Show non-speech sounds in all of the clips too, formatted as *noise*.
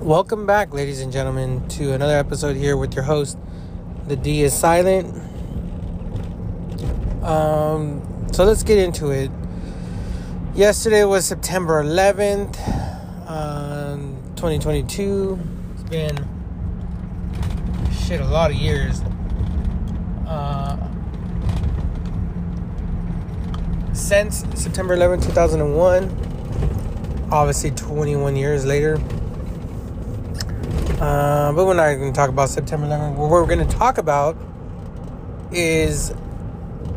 Welcome back, ladies and gentlemen, to another episode here with your host. The D is silent. Um, so let's get into it. Yesterday was September 11th, um, 2022. It's been shit a lot of years. Uh, since September 11th, 2001. Obviously, 21 years later. Uh, but we're not going to talk about September 11th. What we're going to talk about is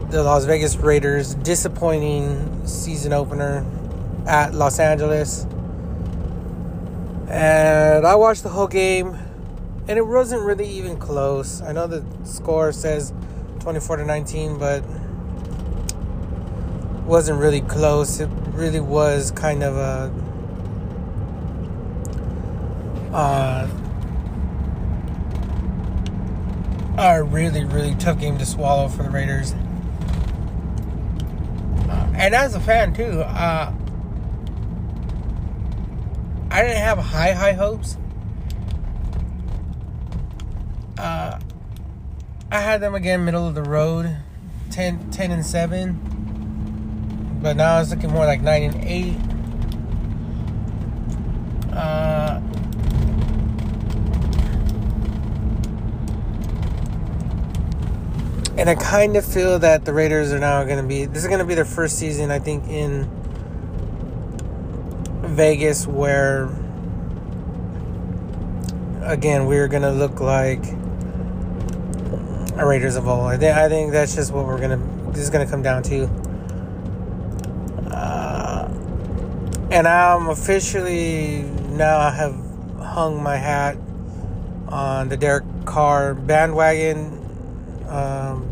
the Las Vegas Raiders' disappointing season opener at Los Angeles. And I watched the whole game, and it wasn't really even close. I know the score says 24 to 19, but wasn't really close. It really was kind of a uh, a really, really tough game to swallow for the Raiders. Uh, and as a fan, too, uh, I didn't have high, high hopes. Uh, I had them again, middle of the road, 10, 10 and 7. But now it's looking more like 9 and 8. Uh, and I kind of feel that the Raiders are now going to be. This is going to be their first season, I think, in Vegas where, again, we're going to look like a Raiders of old. I think, I think that's just what we're going to. This is going to come down to. Uh, and I'm officially now I have hung my hat on the Derek Carr bandwagon um,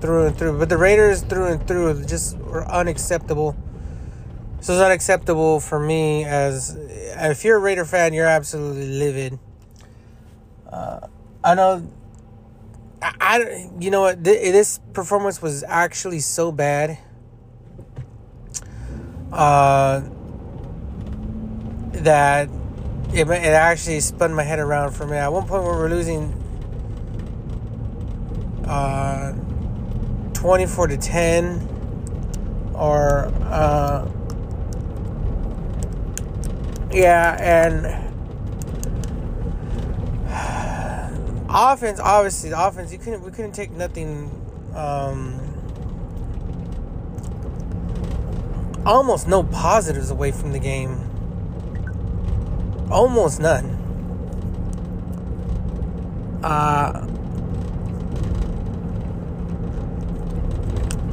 through and through. But the Raiders through and through just were unacceptable. So it's unacceptable for me as if you're a Raider fan, you're absolutely livid. Uh, I know. I, I you know what this performance was actually so bad. Uh, that it, it actually spun my head around for me. At one point, we were losing uh, 24 to 10 or uh, yeah and *sighs* offense obviously the offense you couldn't we couldn't take nothing um, almost no positives away from the game. Almost none. Uh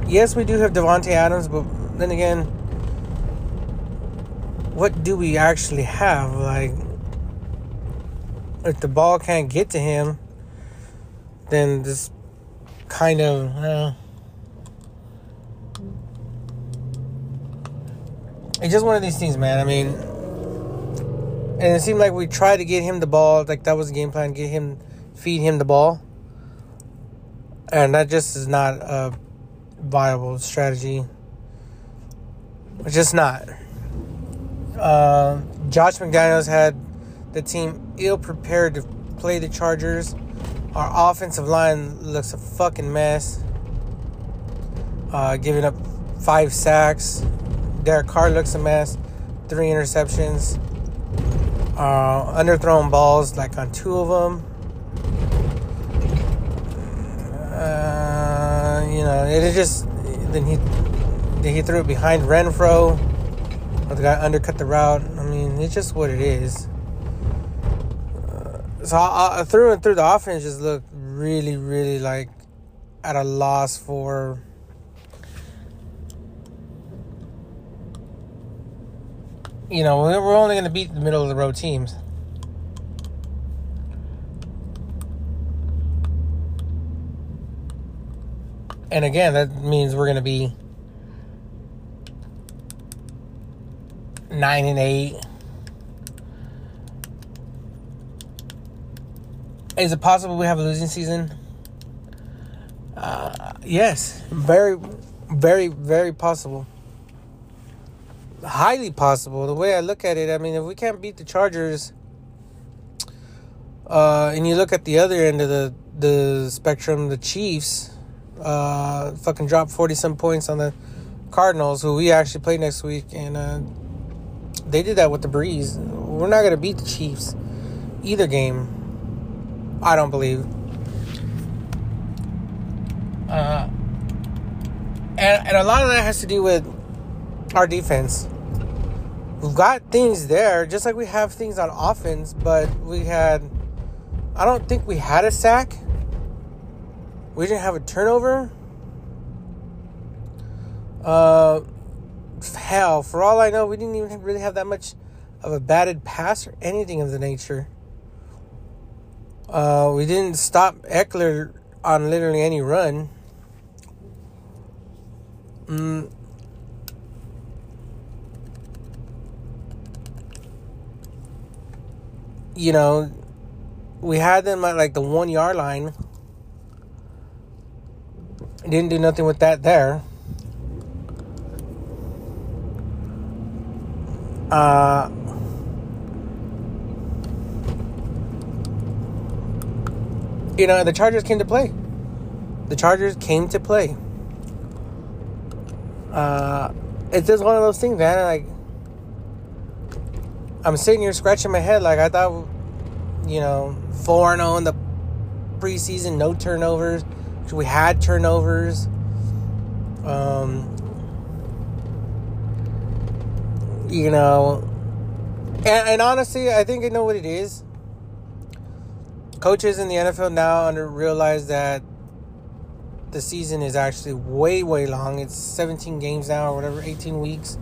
yes, we do have Davante Adams, but then again, what do we actually have? Like, if the ball can't get to him, then this kind of. Uh, it's just one of these things, man. I mean, and it seemed like we tried to get him the ball, like that was the game plan, get him, feed him the ball, and that just is not a viable strategy. It's just not. Uh, Josh McDaniels had the team ill prepared to play the Chargers. Our offensive line looks a fucking mess. Uh, giving up five sacks. Derek Carr looks a mess. Three interceptions. Uh, underthrown balls like on two of them. Uh, you know, it just. Then he then he threw it behind Renfrow. The guy undercut the route. I mean, it's just what it is. Uh, so I, I, through and through, the offense just looked really, really like at a loss for. You know, we're only going to beat the middle of the road teams. And again, that means we're going to be 9 and 8. Is it possible we have a losing season? Uh, yes, very, very, very possible. Highly possible. The way I look at it, I mean, if we can't beat the Chargers, Uh, and you look at the other end of the the spectrum, the Chiefs, uh, fucking dropped forty some points on the Cardinals, who we actually play next week, and uh, they did that with the breeze. We're not gonna beat the Chiefs either game. I don't believe. Uh, and and a lot of that has to do with our defense. We've got things there, just like we have things on offense, but we had. I don't think we had a sack. We didn't have a turnover. Uh, hell, for all I know, we didn't even really have that much of a batted pass or anything of the nature. Uh, we didn't stop Ekeler on literally any run. Mm. You know, we had them at like the one yard line. Didn't do nothing with that there. Uh, you know, the Chargers came to play. The Chargers came to play. Uh, it's just one of those things, man. Like, I'm sitting here scratching my head. Like, I thought, you know, 4 0 in the preseason, no turnovers. We had turnovers. Um, you know, and, and honestly, I think I know what it is. Coaches in the NFL now under realize that the season is actually way way long. It's 17 games now or whatever, 18 weeks.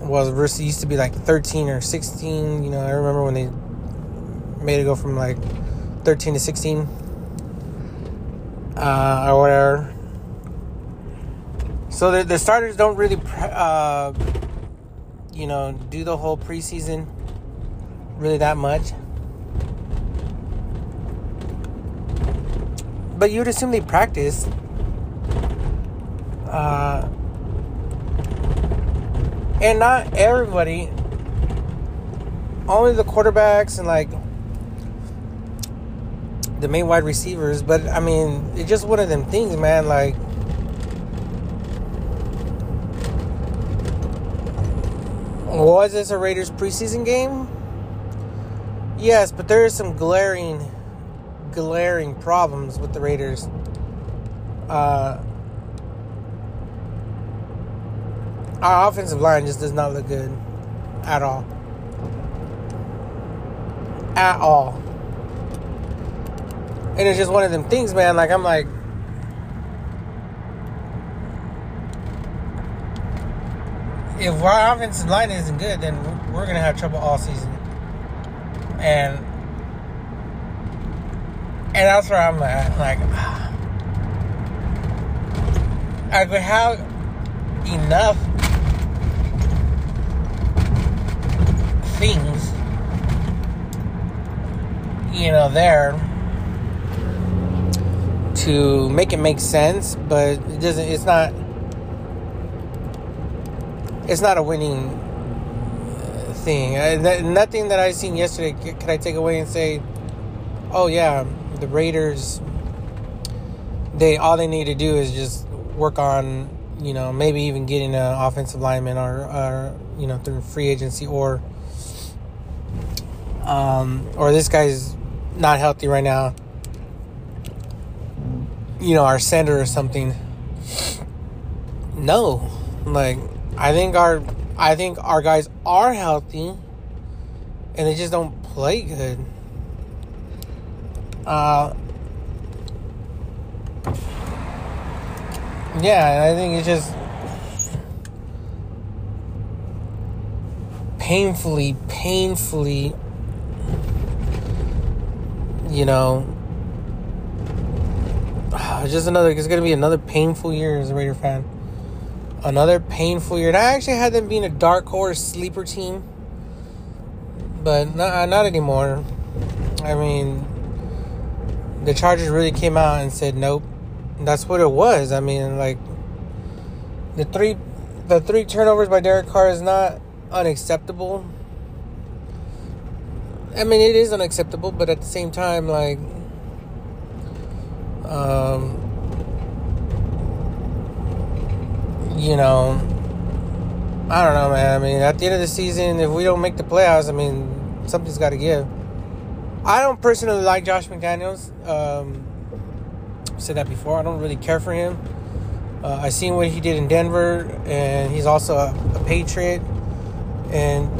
Was versus used to be like 13 or 16. You know, I remember when they made it go from like 13 to 16 uh, or whatever. So the, the starters don't really, uh, you know, do the whole preseason really that much. but you'd assume they practice. Uh, and not everybody. Only the quarterbacks and like the main wide receivers. But I mean, it's just one of them things, man. Like. Was this a Raiders preseason game? Yes, but there is some glaring glaring problems with the Raiders. Uh, our offensive line just does not look good at all. At all. And it's just one of them things, man. Like, I'm like, if our offensive line isn't good, then we're going to have trouble all season. And and that's where I'm at. Like, *sighs* I could have enough things, you know, there to make it make sense, but it doesn't. It's not. It's not a winning uh, thing. I, nothing that I seen yesterday can I take away and say, "Oh yeah, the Raiders, they all they need to do is just work on, you know, maybe even getting an offensive lineman or, or you know, through free agency or, um, or this guy's not healthy right now. You know, our center or something. No, like I think our I think our guys are healthy, and they just don't play good. Uh, yeah, I think it's just painfully, painfully, you know, just another, it's to be another painful year as a Raider fan. Another painful year. And I actually had them being a dark horse sleeper team, but not, uh, not anymore. I mean, the Chargers really came out and said nope. That's what it was. I mean, like the three the three turnovers by Derek Carr is not unacceptable. I mean, it is unacceptable, but at the same time, like, um, you know, I don't know, man. I mean, at the end of the season, if we don't make the playoffs, I mean, something's got to give. I don't personally like Josh McDaniels. Um, I've said that before. I don't really care for him. Uh, I seen what he did in Denver, and he's also a, a Patriot, and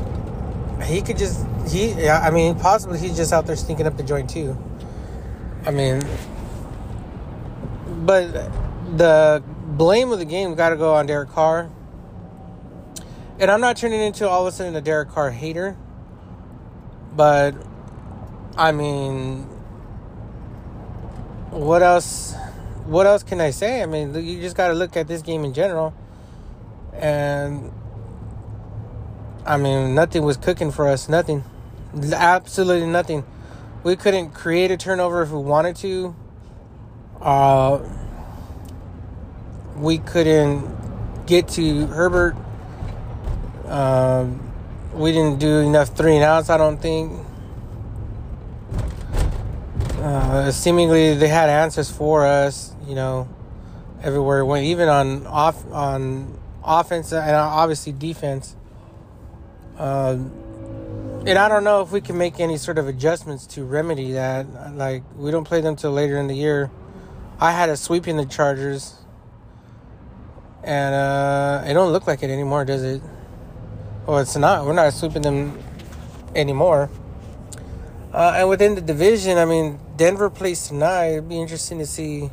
he could just he. I mean, possibly he's just out there stinking up the joint too. I mean, but the blame of the game got to go on Derek Carr. And I'm not turning into all of a sudden a Derek Carr hater, but I mean, what else? what else can I say? I mean, you just got to look at this game in general. And I mean, nothing was cooking for us. Nothing. Absolutely nothing. We couldn't create a turnover if we wanted to. Uh, we couldn't get to Herbert. Um, we didn't do enough three and outs, I don't think. Uh, seemingly, they had answers for us you know, everywhere went, even on off on offense and obviously defense. Uh, and I don't know if we can make any sort of adjustments to remedy that. Like we don't play them till later in the year. I had a sweeping the Chargers, and uh, it don't look like it anymore, does it? Well, it's not. We're not sweeping them anymore. Uh, and within the division, I mean, Denver plays tonight. It'd be interesting to see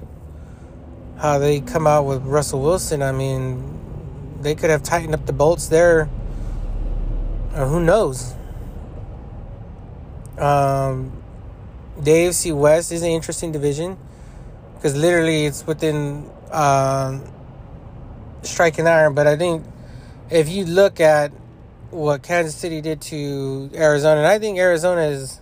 how they come out with Russell Wilson. I mean, they could have tightened up the bolts there. Or who knows? Um, the AFC West is an interesting division because literally it's within um, striking iron. But I think if you look at what Kansas City did to Arizona, and I think Arizona is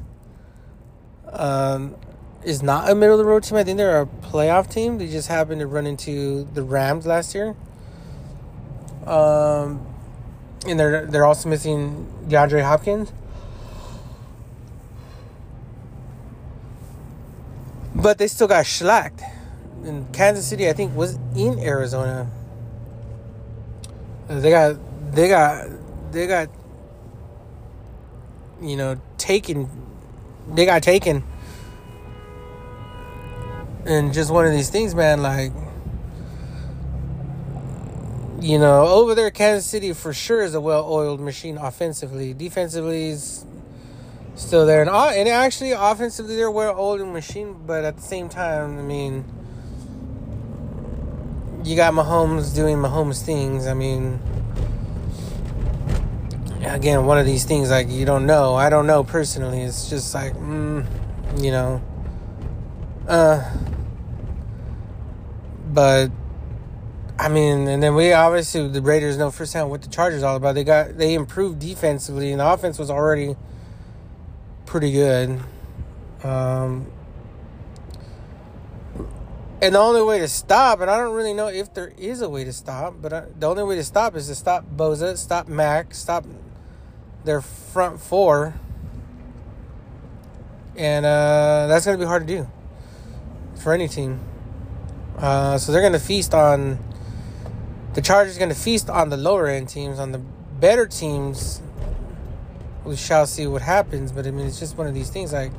um, is not a middle of the road team. I think they're a playoff team. They just happened to run into the Rams last year. Um, and they're they're also missing DeAndre Hopkins. But they still got shellacked. And Kansas City, I think, was in Arizona. Uh, they got they got they got you know taken they got taken and just one of these things, man. Like, you know, over there, Kansas City for sure is a well-oiled machine offensively. Defensively is still there, and and actually offensively they're a well-oiled machine. But at the same time, I mean, you got Mahomes doing Mahomes things. I mean. Again, one of these things like you don't know. I don't know personally. It's just like, mm, you know, uh, but I mean, and then we obviously the Raiders know firsthand what the Chargers all about. They got they improved defensively, and the offense was already pretty good. Um, and the only way to stop, and I don't really know if there is a way to stop, but I, the only way to stop is to stop Bosa, stop Mack, stop their front four, and uh, that's going to be hard to do for any team. Uh, so they're going to feast on the Chargers. Going to feast on the lower end teams. On the better teams, we shall see what happens. But I mean, it's just one of these things. Like,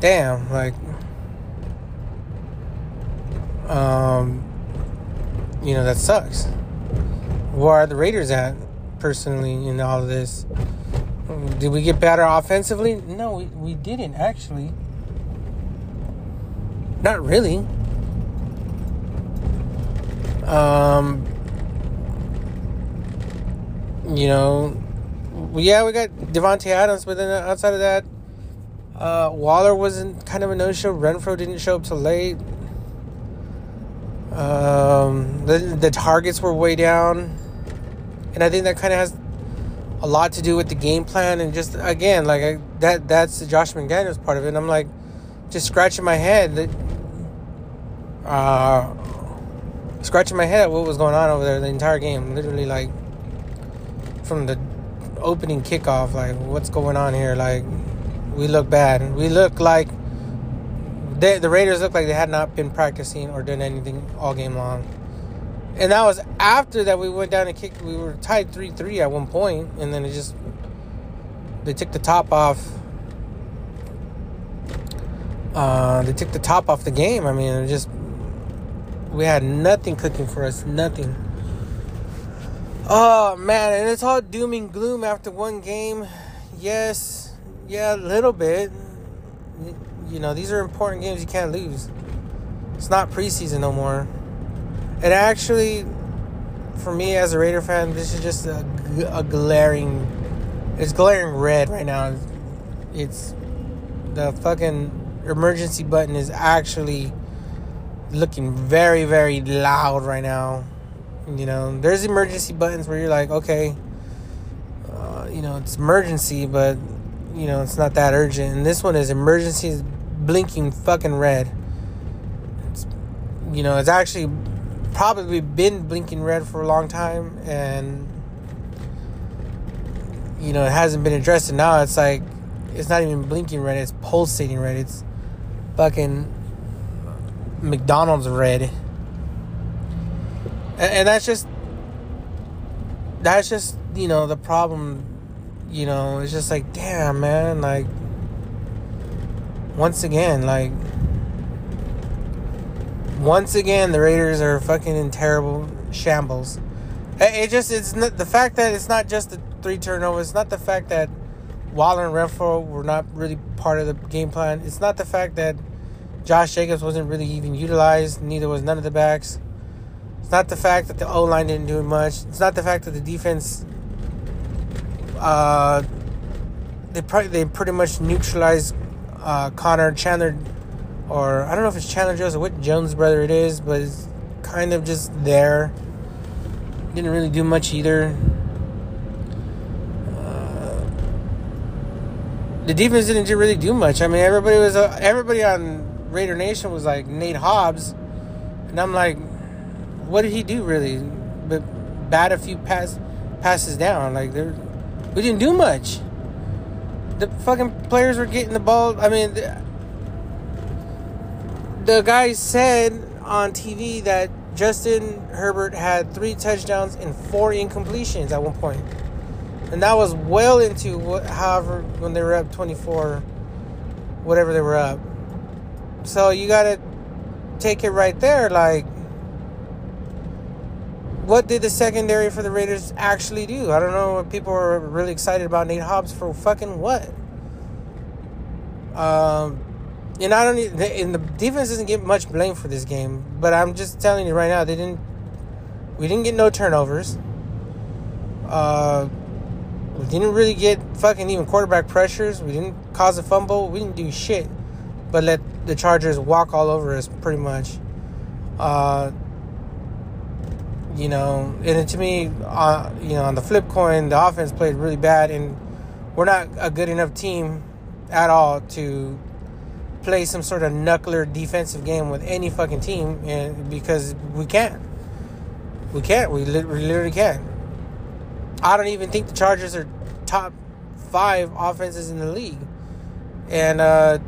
damn, like, um, you know, that sucks. Where are the Raiders at, personally, in all of this? Did we get better offensively? No, we, we didn't actually. Not really. Um, you know, yeah, we got Davante Adams, but then outside of that, uh, Waller wasn't kind of a no-show. Renfrow didn't show up till late. Um, the the targets were way down, and I think that kind of has a lot to do with the game plan and just again like I, that that's the Josh McDaniels part of it. And I'm like just scratching my head that uh scratching my head at what was going on over there the entire game. Literally, like from the opening kickoff, like what's going on here? Like we look bad. We look like they, the Raiders look like they had not been practicing or done anything all game long. And that was after that we went down and kicked. We were tied three three at one point, and then it just they took the top off. Uh, they took the top off the game. I mean, it just we had nothing cooking for us, nothing. Oh man, and it's all doom and gloom after one game. Yes, yeah, a little bit. You know, these are important games you can't lose. It's not preseason no more. And actually, for me as a Raider fan, this is just a, a glaring. It's glaring red right now. It's the fucking emergency button is actually looking very, very loud right now. You know, there's emergency buttons where you're like, okay, uh, you know, it's emergency, but you know, it's not that urgent. And this one is emergency is blinking fucking red. It's, you know, it's actually probably been blinking red for a long time and you know it hasn't been addressed and now it's like it's not even blinking red it's pulsating red it's fucking mcdonald's red and, that's just that's just you know the problem you know it's just like damn man like once again like once again, the Raiders are fucking in terrible shambles. It just it's not, the fact that it's not just the three turnovers. It's not the fact that Waller and Renfrow were not really part of the game plan. It's not the fact that Josh Jacobs wasn't really even utilized. Neither was none of the backs. Not the fact that the O line didn't do much. It's not the fact that the defense. Uh, they probably they pretty much neutralized uh, Connor Chandler or I don't know if it's Chandler Jones or what Jones brother it is, but it's kind of just there. Didn't really do much either. Uh, the defense didn't really do much. I mean, everybody was uh, everybody on Raider Nation was like Nate Hobbs, and I'm like, what did he do really? But bat a few pass passes down. Like there, we didn't do much. The fucking players were getting the ball. I mean. The, the guy said on TV that Justin Herbert had three touchdowns and four incompletions at one. And that was well into what, however, when they were up 24, whatever they were up. So you got to take it right there. Like, what did the secondary for the Raiders actually do? I don't know. People are really excited about Nate Hobbs for fucking what? Um, and I don't. And the defense doesn't get much blame for this game, but I'm just telling you right now, they didn't. We didn't get no turnovers. Uh, we didn't really get fucking even quarterback pressures. We didn't cause a fumble. We didn't do shit, but let the Chargers walk all over us pretty much. Uh, you know, and to me, uh, you know, on the flip coin, the offense played really bad, and we're not a good enough team at all to play some sort of knuckler defensive game with any fucking team and because we can't. We can't. We literally can't. I don't even think the Chargers are top five offenses in the league. And uh,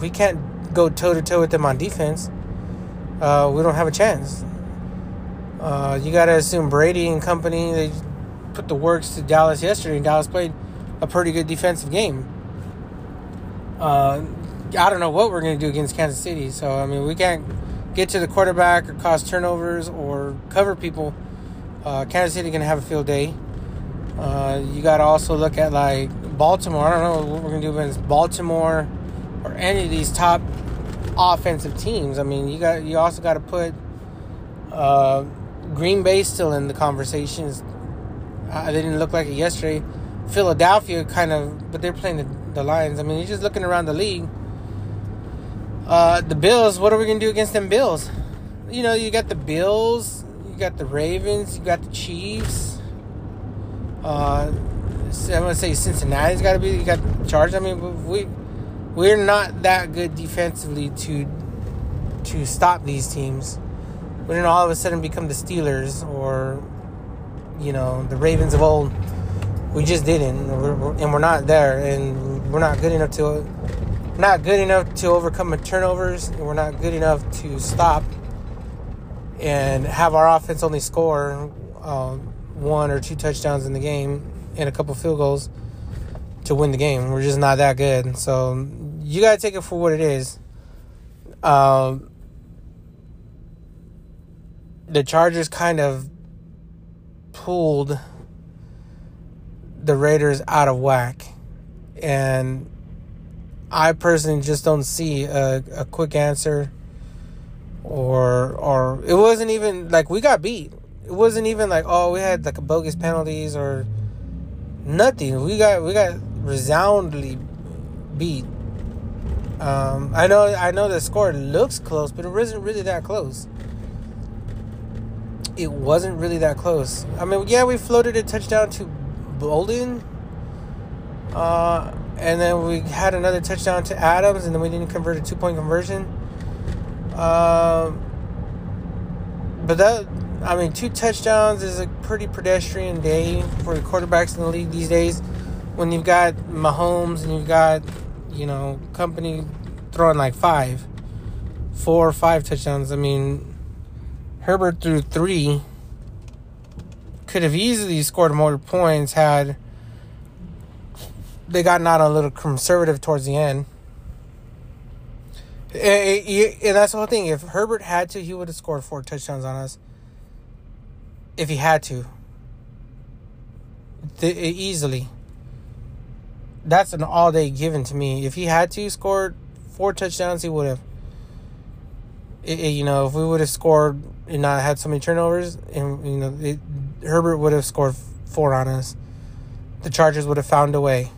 we can't go toe to toe with them on defense. Uh, we don't have a chance. Uh, you got to assume Brady and company, they put the works to Dallas yesterday, and Dallas played a pretty good defensive game. Uh, I don't know what we're going to do against Kansas City. So, I mean, we can't get to the quarterback or cause turnovers or cover people. Uh, Kansas City going to have a field day. Uh, you got to also look at like Baltimore. I don't know what we're going to do against Baltimore or any of these top offensive teams. I mean, you got you also got to put uh, Green Bay still in the conversations. Uh, they didn't look like it yesterday. Philadelphia kind of, but they're playing the the Lions. I mean, you're just looking around the league. Uh, the Bills, what are we to do against them Bills? You know, you got the Bills, you got the Ravens, you got the Chiefs. Uh, I'm going to say Cincinnati's got to be, you got the Chargers. I mean, we, we're not that good defensively to to stop these teams. We didn't all of a sudden become the Steelers or, you know, the Ravens of old We just didn't, and we're not there, and we're not good enough to not good enough to overcome turnovers, and we're not good enough to stop and have our offense only score um, one or two touchdowns in the game and a couple field goals to win the game. We're just not that good. So you got to take it for what it is. Um, the Chargers kind of pulled the Raiders out of whack. And I personally just don't see a, a quick answer or or it wasn't even like we got beat. It wasn't even like oh we had like bogus penalties or nothing. We got we got resoundingly beat. Um, I know I know the score looks close, but it wasn't really that close. It wasn't really that close. I mean, yeah, we floated a touchdown to Bolden, uh, and then we had another touchdown to Adams, and then we didn't convert a two point conversion. Um, but that, I mean, two touchdowns is a pretty pedestrian day for quarterbacks in the league these days. When you've got Mahomes and you've got, you know, company throwing like five, four or five touchdowns. I mean, Herbert threw three. Could have easily scored more points had they gotten out a little conservative towards the end. And, eh, eh, that's the whole thing. If Herbert had to, he would have scored four touchdowns on us. If he had to, eh, easily. That's an all day given to me. If he had to score four touchdowns, he would have. You know, if we would have scored and not had so many turnovers, and you know, it, Herbert would have scored four on us. The Chargers would have found a way,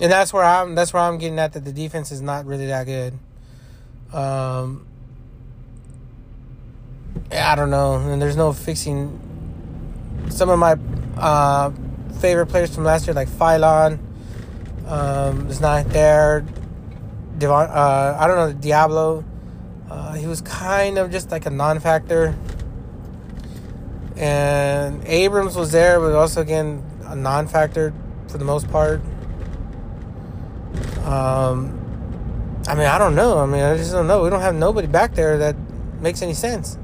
and that's where I'm. That's where I'm getting at that the defense is not really that good. Um, I don't know, and there's no fixing. Some of my uh, favorite players from last year, like Philon, um, is not there. Devon, uh, I don't know Deablo. Uh, he was kind of just like a non-factor. And Abrams was there, but also again a non-factor for the most part. Um, I mean, I don't know. I mean, I just don't know. We don't have nobody back there that makes any sense.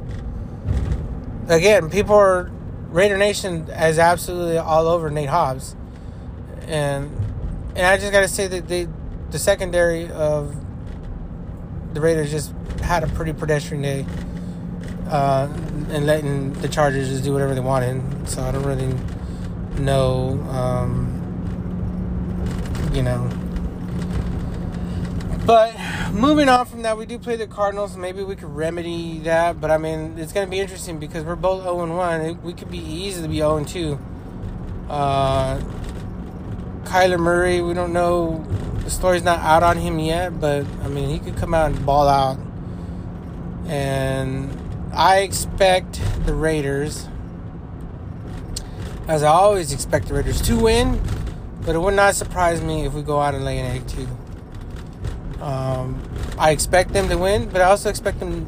Again, people are Raider Nation is absolutely all over Nate Hobbs, and and I just got to say that they, the secondary of the Raiders just had a pretty pedestrian day, uh, and letting the Chargers just do whatever they wanted. So I don't really know, um, you know but moving on from that, we do play the Cardinals. Maybe we could remedy that. But I mean, it's going to be interesting because we're both 0 1. We could be easily be 0 2. Uh, Kyler Murray, we don't know. The story's not out on him yet, but I mean, he could come out and ball out. And I expect the Raiders, as I always expect the Raiders to win, but it would not surprise me if we go out and lay an egg too. Um, I expect them to win, but I also expect them.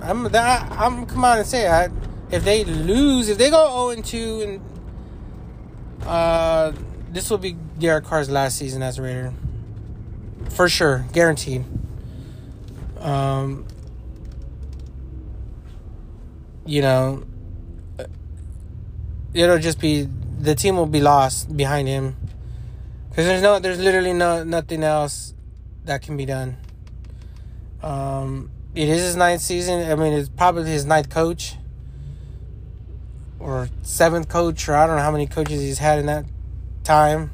I'm that I'm come on and say I, if they lose, if they go 0 and 2, and uh, this will be Derek Carr's last season as a Raider, for sure, guaranteed. Um, you know, it'll just be the team will be lost behind him because there's no, there's literally no nothing else that can be done. Um, it is his ninth season. I mean, it's probably his ninth coach or seventh coach, or I don't know how many coaches he's had in that time.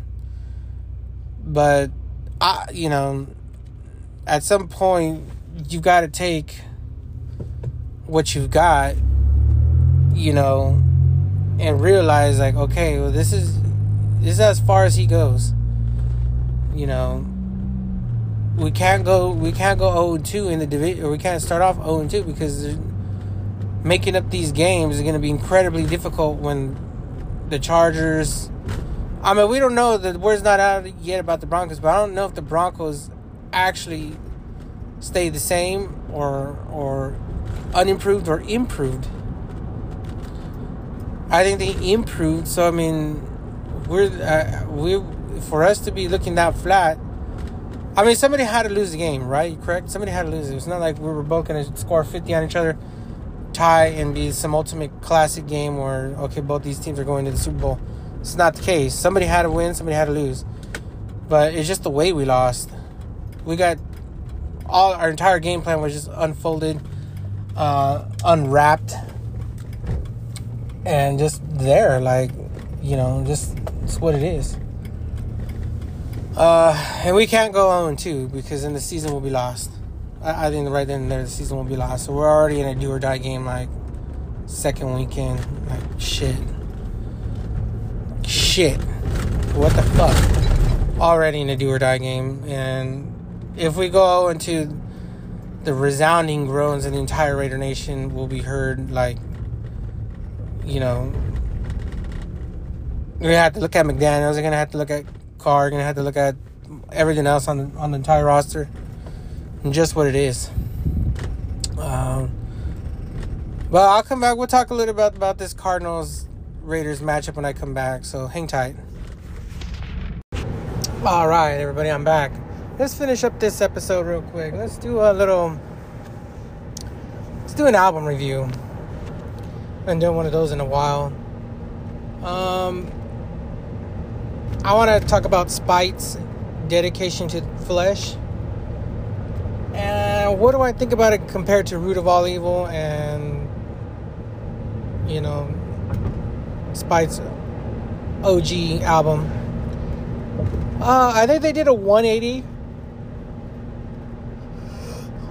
But I, you know, at some point you've got to take what you've got, you know, and realize like, okay, well, this is this is as far as he goes. You know, we can't go we can't go 0 2 in the division or we can't start off 0 2 because making up these games is going to be incredibly difficult when the Chargers I mean we don't know the word's not out yet about the Broncos but I don't know if the Broncos actually stay the same or or unimproved or improved I think they improved so I mean we're uh, we for us to be looking that flat. I mean, somebody had to lose the game, right? Correct. Somebody had to lose it. It's not like we were both gonna score fifty on each other, tie, and be some ultimate classic game where okay, both these teams are going to the Super Bowl. It's not the case. Somebody had to win. Somebody had to lose. But it's just the way we lost. We got all our entire game plan was just unfolded, uh, unwrapped, and just there, like you know, just it's what it is. Uh, and we can't go on two because then the season will be lost. I, I think right then and there the season will be lost. So we're already in a do or die game, like second weekend, like shit, shit. What the fuck? Already in a do or die game, and if we go into the resounding groans of the entire Raider Nation will be heard, like you know, we're gonna have to look at McDaniels. We're gonna have to look at Carr. We're gonna have to look at everything else on the on the entire roster, and just what it is. Um, but I'll come back. We'll talk a little bit about, about this Cardinals Raiders matchup when I come back. So hang tight. All right, everybody, I'm back. Let's finish up this episode real quick. Let's do a little. Let's do an album review. Haven't done one of those in a while. Um, I want to talk about Spite's dedication to flesh. And what do I think about it compared to Root of All Evil and, you know, Spite's OG album? Uh, I think they did a 180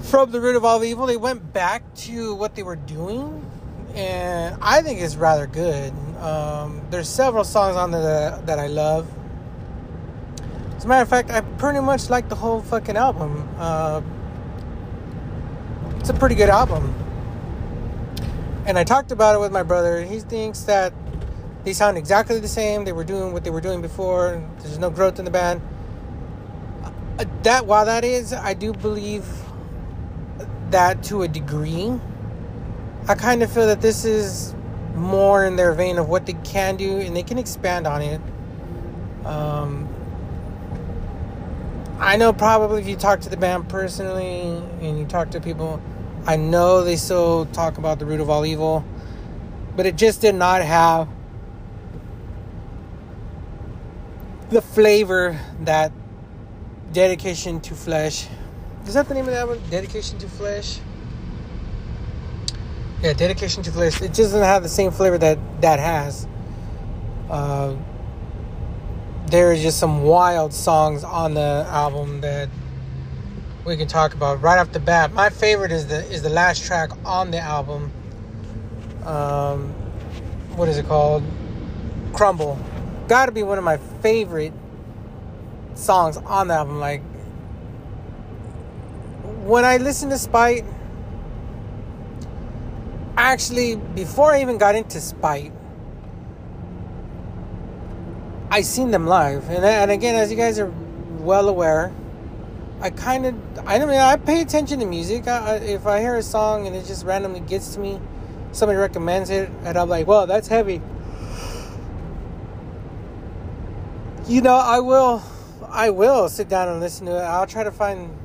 from the Root of All Evil. They went back to what they were doing, and I think it's rather good. Um, there's several songs on there that, that I love. As a matter of fact, I pretty much like the whole fucking album. Uh, it's a pretty good album. And I talked about it with my brother. He thinks that they sound exactly the same. They were doing what they were doing before. There's no growth in the band. Uh, that while that is, I do believe that to a degree. I kind of feel that this is more in their vein of what they can do, and they can expand on it. Um, I know probably if you talk to the band personally and you talk to people, I know they still talk about the root of all evil, but it just did not have the flavor that dedication to flesh. Is that the name of that one? Dedication to flesh. Yeah, dedication to flesh. It just doesn't have the same flavor that that has. Uh, there is just some wild songs on the album that we can talk about right off the bat. My favorite is the is the last track on the album. Um, what is it called? Crumble. Got to be one of my favorite songs on the album. Like when I listen to Spite, actually before I even got into Spite, I seen them live, and and again, as you guys are well aware, I kind of I don't mean I pay attention to music. I, I, if I hear a song and it just randomly gets to me, somebody recommends it, and I'm like, well, that's heavy. You know, I will, I will sit down and listen to it. I'll try to find,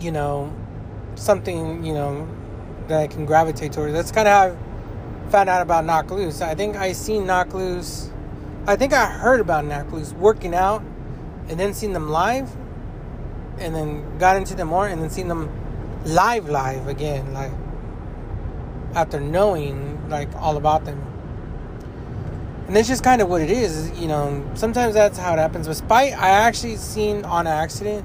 you know, something you know that I can gravitate towards. That's kind of how I found out about Knocked Loose. I think I seen Knocked Loose I think I heard about Knocked Loose working out and then seen them live and then got into them more and then seen them live live again like after knowing like all about them and that's just kind of what it is you know sometimes that's how it happens. With spite i actually seen on accident.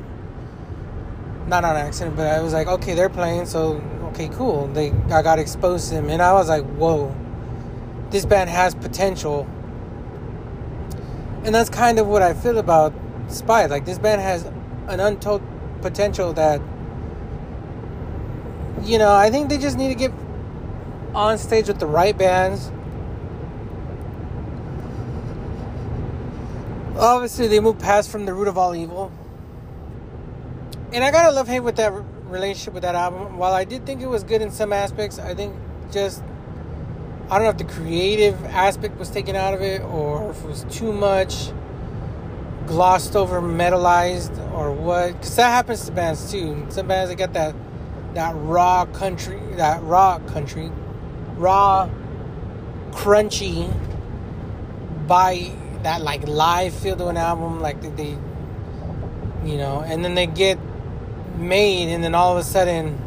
Not on accident but i was like okay they're playing so okay cool. They i got exposed to them and i was like whoa. This band has potential. And that's kind of what I feel about Spite. Like this band has an untold potential that you know, I think they just need to get on stage with the right bands. Obviously, they moved past from the root of all evil. And I gotta love hate with that relationship with that album. While I did think it was good in some aspects, I think just I don't know if the creative aspect was taken out of it or if it was too much glossed over, metalized, or what. Because that happens to bands too. Some bands that get that that raw country, that raw country, raw, crunchy by that like live feel to an album, like they, you know, and then they get made, and then all of a sudden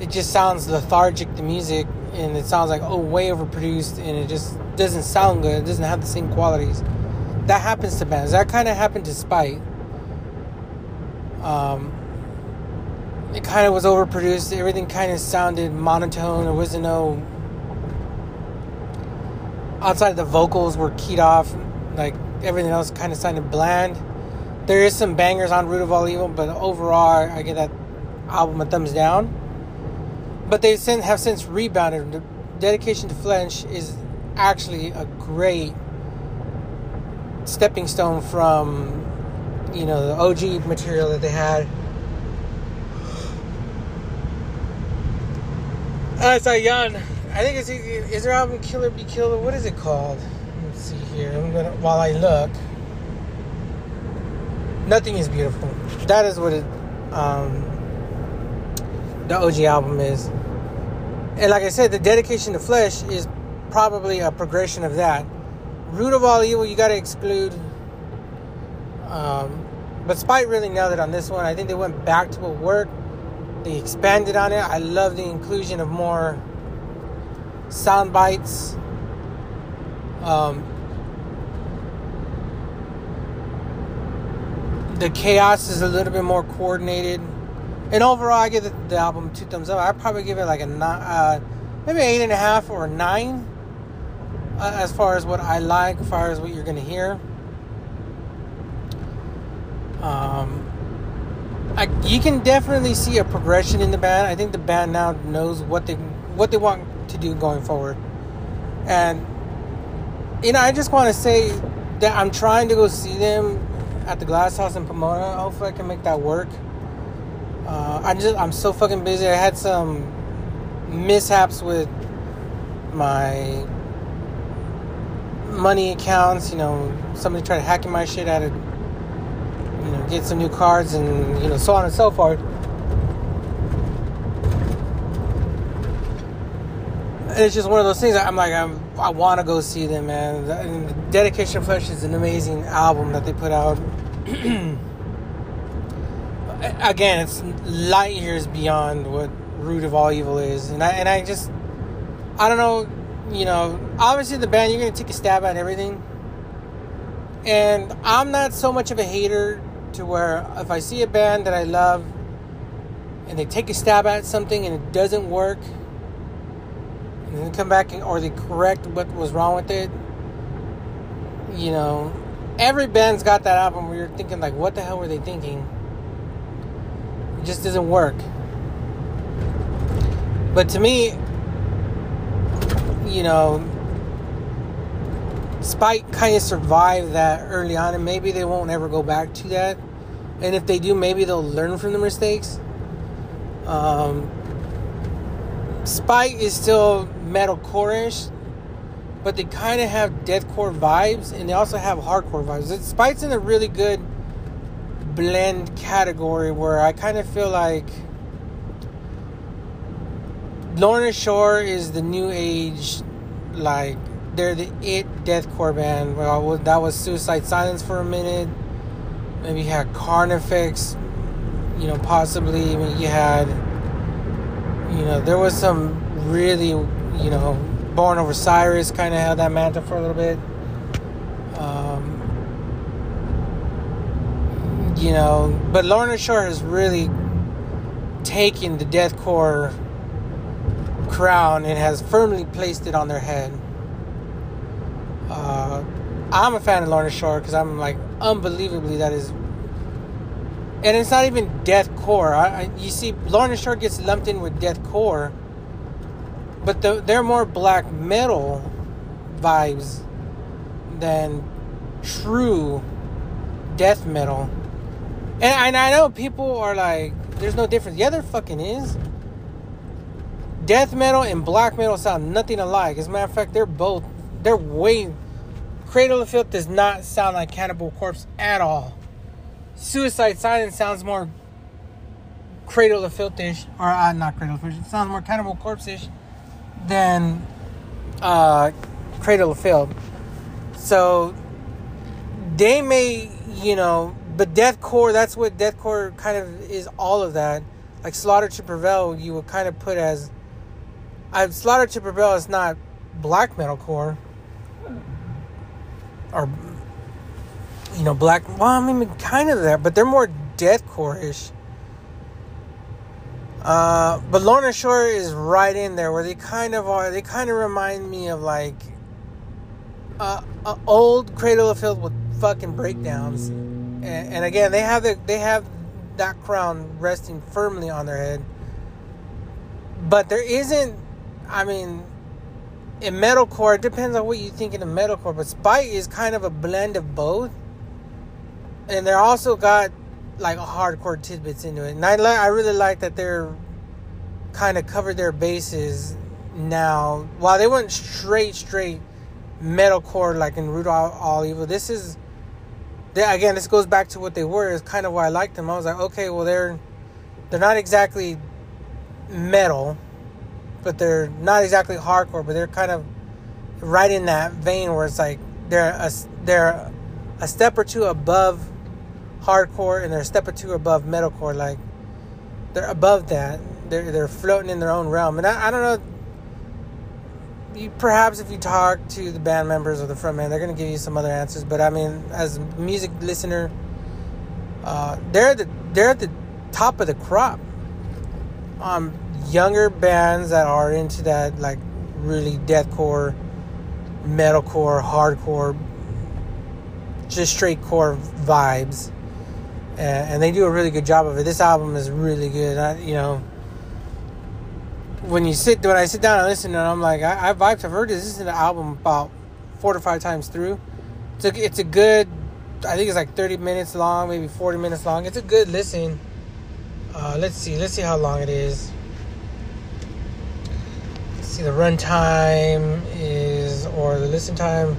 it just sounds lethargic, the music, and it sounds like oh way overproduced, and it just doesn't sound good. It doesn't have the same qualities. That happens to bands. That kind of happened to Spite. Um, it kind of was overproduced. Everything kind of sounded monotone. There wasn't no outside of the vocals were keyed off. Like everything else kind of sounded bland. There is some bangers on Root of All Evil, but overall, I get that album a thumbs down. But they have since rebounded. The Dedication to Flesh is actually a great stepping stone from you know the OG material that they had. Uh, it's a young. I think it's is their album Killer Be Killer. What is it called? Let's see here. I'm gonna while I look. Nothing is beautiful. That is what it. Um, the OG album is. And like I said, the dedication to flesh is probably a progression of that. Root of all evil, you got to exclude. Um, but Spite really nailed it on this one. I think they went back to what worked. They expanded on it. I love the inclusion of more sound bites. Um, the chaos is a little bit more coordinated. And overall, I give the, the album two thumbs up. I'd probably give it like a nine, uh, maybe eight and a half or nine, uh, as far as what I like, as far as what you're gonna hear. Um, I, you can definitely see a progression in the band. I think the band now knows what they what they want to do going forward, and you know, I just want to say that I'm trying to go see them at the Glass House in Pomona. Hopefully, I can make that work. Uh, I just I'm so fucking busy. I had some mishaps with my money accounts. You know, somebody tried hacking my shit out of you know get some new cards and you know so on and so forth. It's just one of those things. I'm like I'm, I want to go see them, man. And Dedication of Flesh is an amazing album that they put out. *clears throat* again, it's light years beyond what Root of All Evil is, and I and I just I don't know, you know, obviously the band you're gonna take a stab at everything, and I'm not so much of a hater to where if I see a band that I love and they take a stab at something and it doesn't work, and then come back or they correct what was wrong with it, you know, every band's got that album where you're thinking like, what the hell were they thinking? It just doesn't work. But to me, you know, Spite kind of survived that early on, and maybe they won't ever go back to that. And if they do, maybe they'll learn from the mistakes. Um, Spite is still metalcore-ish, but they kind of have deathcore vibes, and they also have hardcore vibes. Spite's in a really good blend category where I kind of feel like Lorna Shore is the new age, like they're the it deathcore band. Well, that was Suicide Silence for a minute. Maybe you had Carnifex, you know, possibly. you had, you know, there was some really, you know, Born of Osiris kind of had that mantle for a little bit. Um, you know, but Lorna Shore has really taken the deathcore crown and has firmly placed it on their head. Uh, I'm a fan of Lorna Shore because I'm like unbelievably that is, and it's not even deathcore. I, I, you see, Lorna Shore gets lumped in with deathcore, but the, they're more black metal vibes than true death metal. And, and I know people are like, there's no difference. Yeah, there fucking is. death metal and black metal sound nothing alike. As a matter of fact, they're both they're way Cradle of Filth does not sound like Cannibal Corpse at all. Suicide Silence sounds more Cradle of Filth-ish, or uh, not Cradle of Filth. It sounds more Cannibal Corpse-ish than uh, Cradle of Filth. So they may, you know, but deathcore. That's what deathcore kind of is. All of that, like Slaughter to Prevail, you would kind of put as. I've Slaughter to Prevail is not black metalcore or you know black. Well, I mean, kind of that, but they're more deathcore ish. Uh, but Lorna Shore is right in there where they kind of are. They kind of remind me of like uh, old Cradle of Filth with fucking breakdowns. And, and again, they have the they have that crown resting firmly on their head. But there isn't. I mean, in metalcore, it depends on what you think in the metalcore. But Spite is kind of a blend of both, and they're also got like hardcore tidbits into it. And I like I really like that they're kind of covered their bases now. While they went straight straight metalcore like in Root All, All Evil, this is they, again this goes back to what they were. Is kind of why I liked them. I was like, okay, well they're they're not exactly metal, but they're not exactly hardcore, but they're kind of right in that vein where it's like they're a, they're a step or two above hardcore and they're a step or two above metalcore. Like they're above that. They're they're floating in their own realm. And I, I don't know. You, perhaps if you talk to the band members or the frontman, they're gonna give you some other answers. But I mean, as a music listener, uh, they're the they're at the top of the crop. Um, younger bands that are into that like really deathcore, metalcore, hardcore, just straight core vibes and, and, they do a really good job of it. This album is really good. I, you know, when you sit when I sit down and listen, and I'm like, I, I vibes. I've heard this. This is an album about four to five times through. It's a, it's a good. I think it's like 30 minutes long, maybe 40 minutes long. It's a good listen. Uh, let's see. Let's see how long it is. Let's see. The runtime is or the listen time.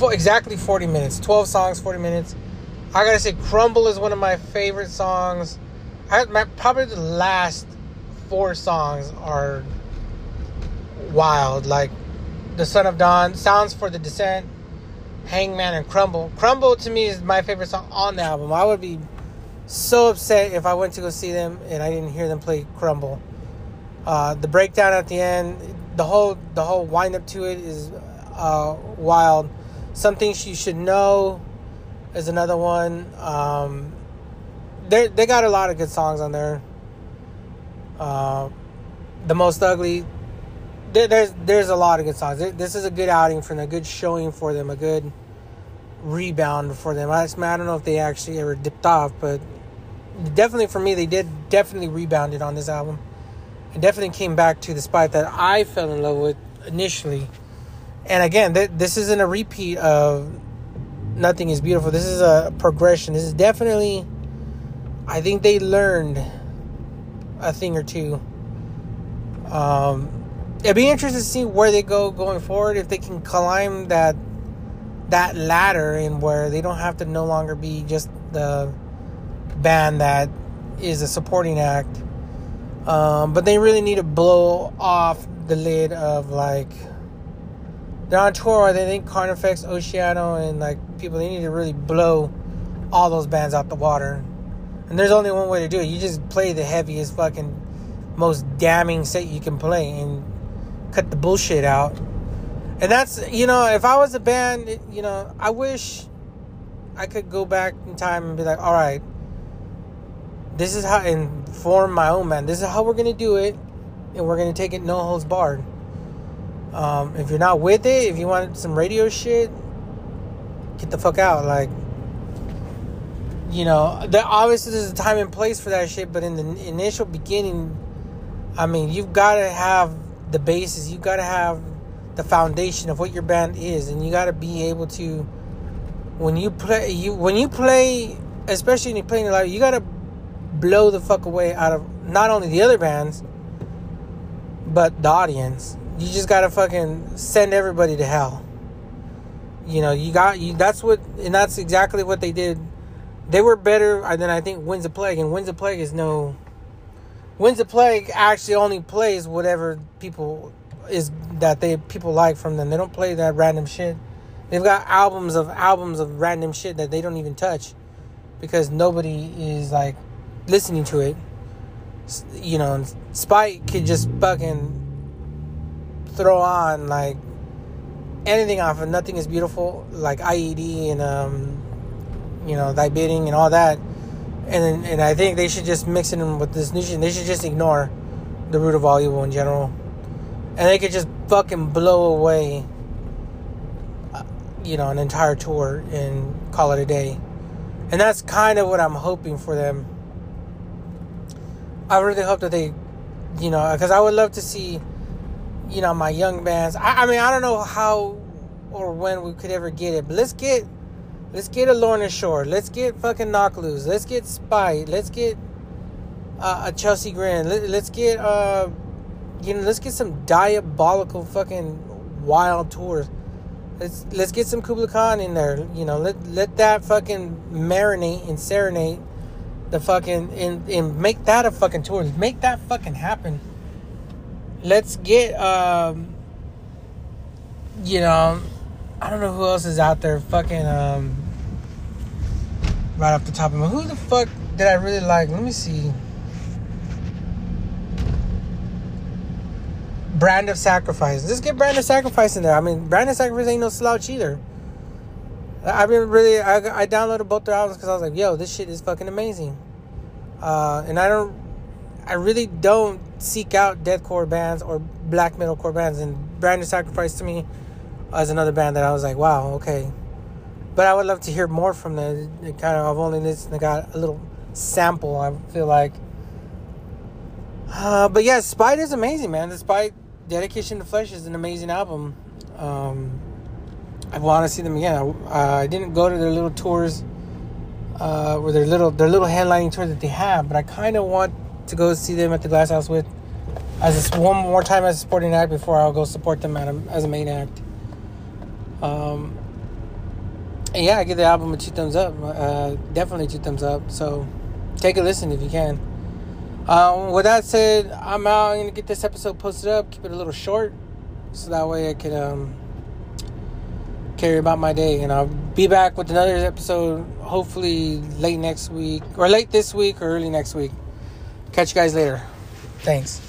Exactly 40 minutes. 12 songs, 40 minutes. I gotta say, Crumble is one of my favorite songs. I, my, probably the last four songs are wild. Like The Son of Dawn, Sounds for the Descent, Hangman, and Crumble. Crumble to me is my favorite song on the album. I would be so upset if I went to go see them and I didn't hear them play Crumble. Uh, the breakdown at the end, the whole the whole wind up to it is uh, wild. Some things you should know is another one. Um, they they got a lot of good songs on there. Uh, the most ugly. There, there's there's a lot of good songs. This is a good outing for them, a good showing for them, a good rebound for them. I, I don't know if they actually ever dipped off, but definitely for me, they did definitely rebounded on this album, and definitely came back to the spot that I fell in love with initially. And again, th- this isn't a repeat of nothing is beautiful. This is a progression. This is definitely, I think they learned a thing or two. Um, it'd be interesting to see where they go going forward. If they can climb that that ladder and where they don't have to no longer be just the band that is a supporting act. Um, but they really need to blow off the lid of like they're on tour. They think Carnifex, Oceano, and like people. They need to really blow all those bands out the water. And there's only one way to do it. You just play the heaviest, fucking, most damning set you can play, and cut the bullshit out. And that's you know, if I was a band, you know, I wish I could go back in time and be like, all right, this is how, and form my own band. This is how we're gonna do it, and we're gonna take it no holds barred. Um, if you're not with it, if you want some radio shit, get the fuck out. Like, you know, obviously there's a time and place for that shit, but in the initial beginning, I mean, you've got to have the basis. You've got to have the foundation of what your band is, and you got to be able to when you play you when you play, especially when you're playing live, you got to blow the fuck away out of not only the other bands but the audience. You just gotta fucking send everybody to hell. You know, you got you. That's what, and that's exactly what they did. They were better than I think Winds of Plague, and Winds of Plague is no. Winds of Plague actually only plays whatever people is that they people like from them. They don't play that random shit. They've got albums of albums of random shit that they don't even touch because nobody is like listening to it. You know, Spite could just fucking throw on like anything off of Nothing is Beautiful, like IED and um, you know, thy bidding and all that. And and I think they should just mix it in with this new shit. They should just ignore the root of all evil in general, and they could just fucking blow away, uh, you know, an entire tour and call it a day. And that's kind of what I'm hoping for them. I really hope that they, you know, because I would love to see, you know, my young bands. I, I mean, I don't know how or when we could ever get it, but let's get Let's get a Lorna Shore. Let's get fucking Knocked Loose. Let's get Spite. Let's get uh, a Chelsea Grin. Let, us get uh, you know, let's get some diabolical fucking wild tours. Let's let's get some Kublai Khan in there. You know, let let that fucking marinate and serenade the fucking and, and make that a fucking tour. Make that fucking happen. Let's get um, you know I don't know who else is out there. Fucking um, right off the top of my, who the fuck did I really like? Let me see. Brand of Sacrifice. Let's get Brand of Sacrifice in there. I mean, Brand of Sacrifice ain't no slouch either. I've been really, I, I downloaded both their albums because I was like, yo, this shit is fucking amazing. Uh, and I don't, I really don't seek out deathcore bands or black metalcore bands. And Brand of Sacrifice to me as another band that I was like, wow, okay. But I would love to hear more from them. Kind of, I've only listened, I got a little sample. I feel like. Uh, but yeah, Spite is amazing, man. Despite Dedication to Flesh is an amazing album. Um, I want to see them again. I, I, didn't go to their little tours, uh, or their little their little headlining tour that they have, but I kind of want to go see them at the Glass House with as a, one more time as a supporting act before I'll go support them a, as a main act. Um, and yeah, I give the album a two thumbs up. Uh, definitely two thumbs up. So take a listen if you can. Um, with that said, I'm out. I'm gonna get this episode posted up. Keep it a little short, so that way I can um, carry about my day. And I'll be back with another episode, hopefully late next week, or late this week, or early next week. Catch you guys later. Thanks.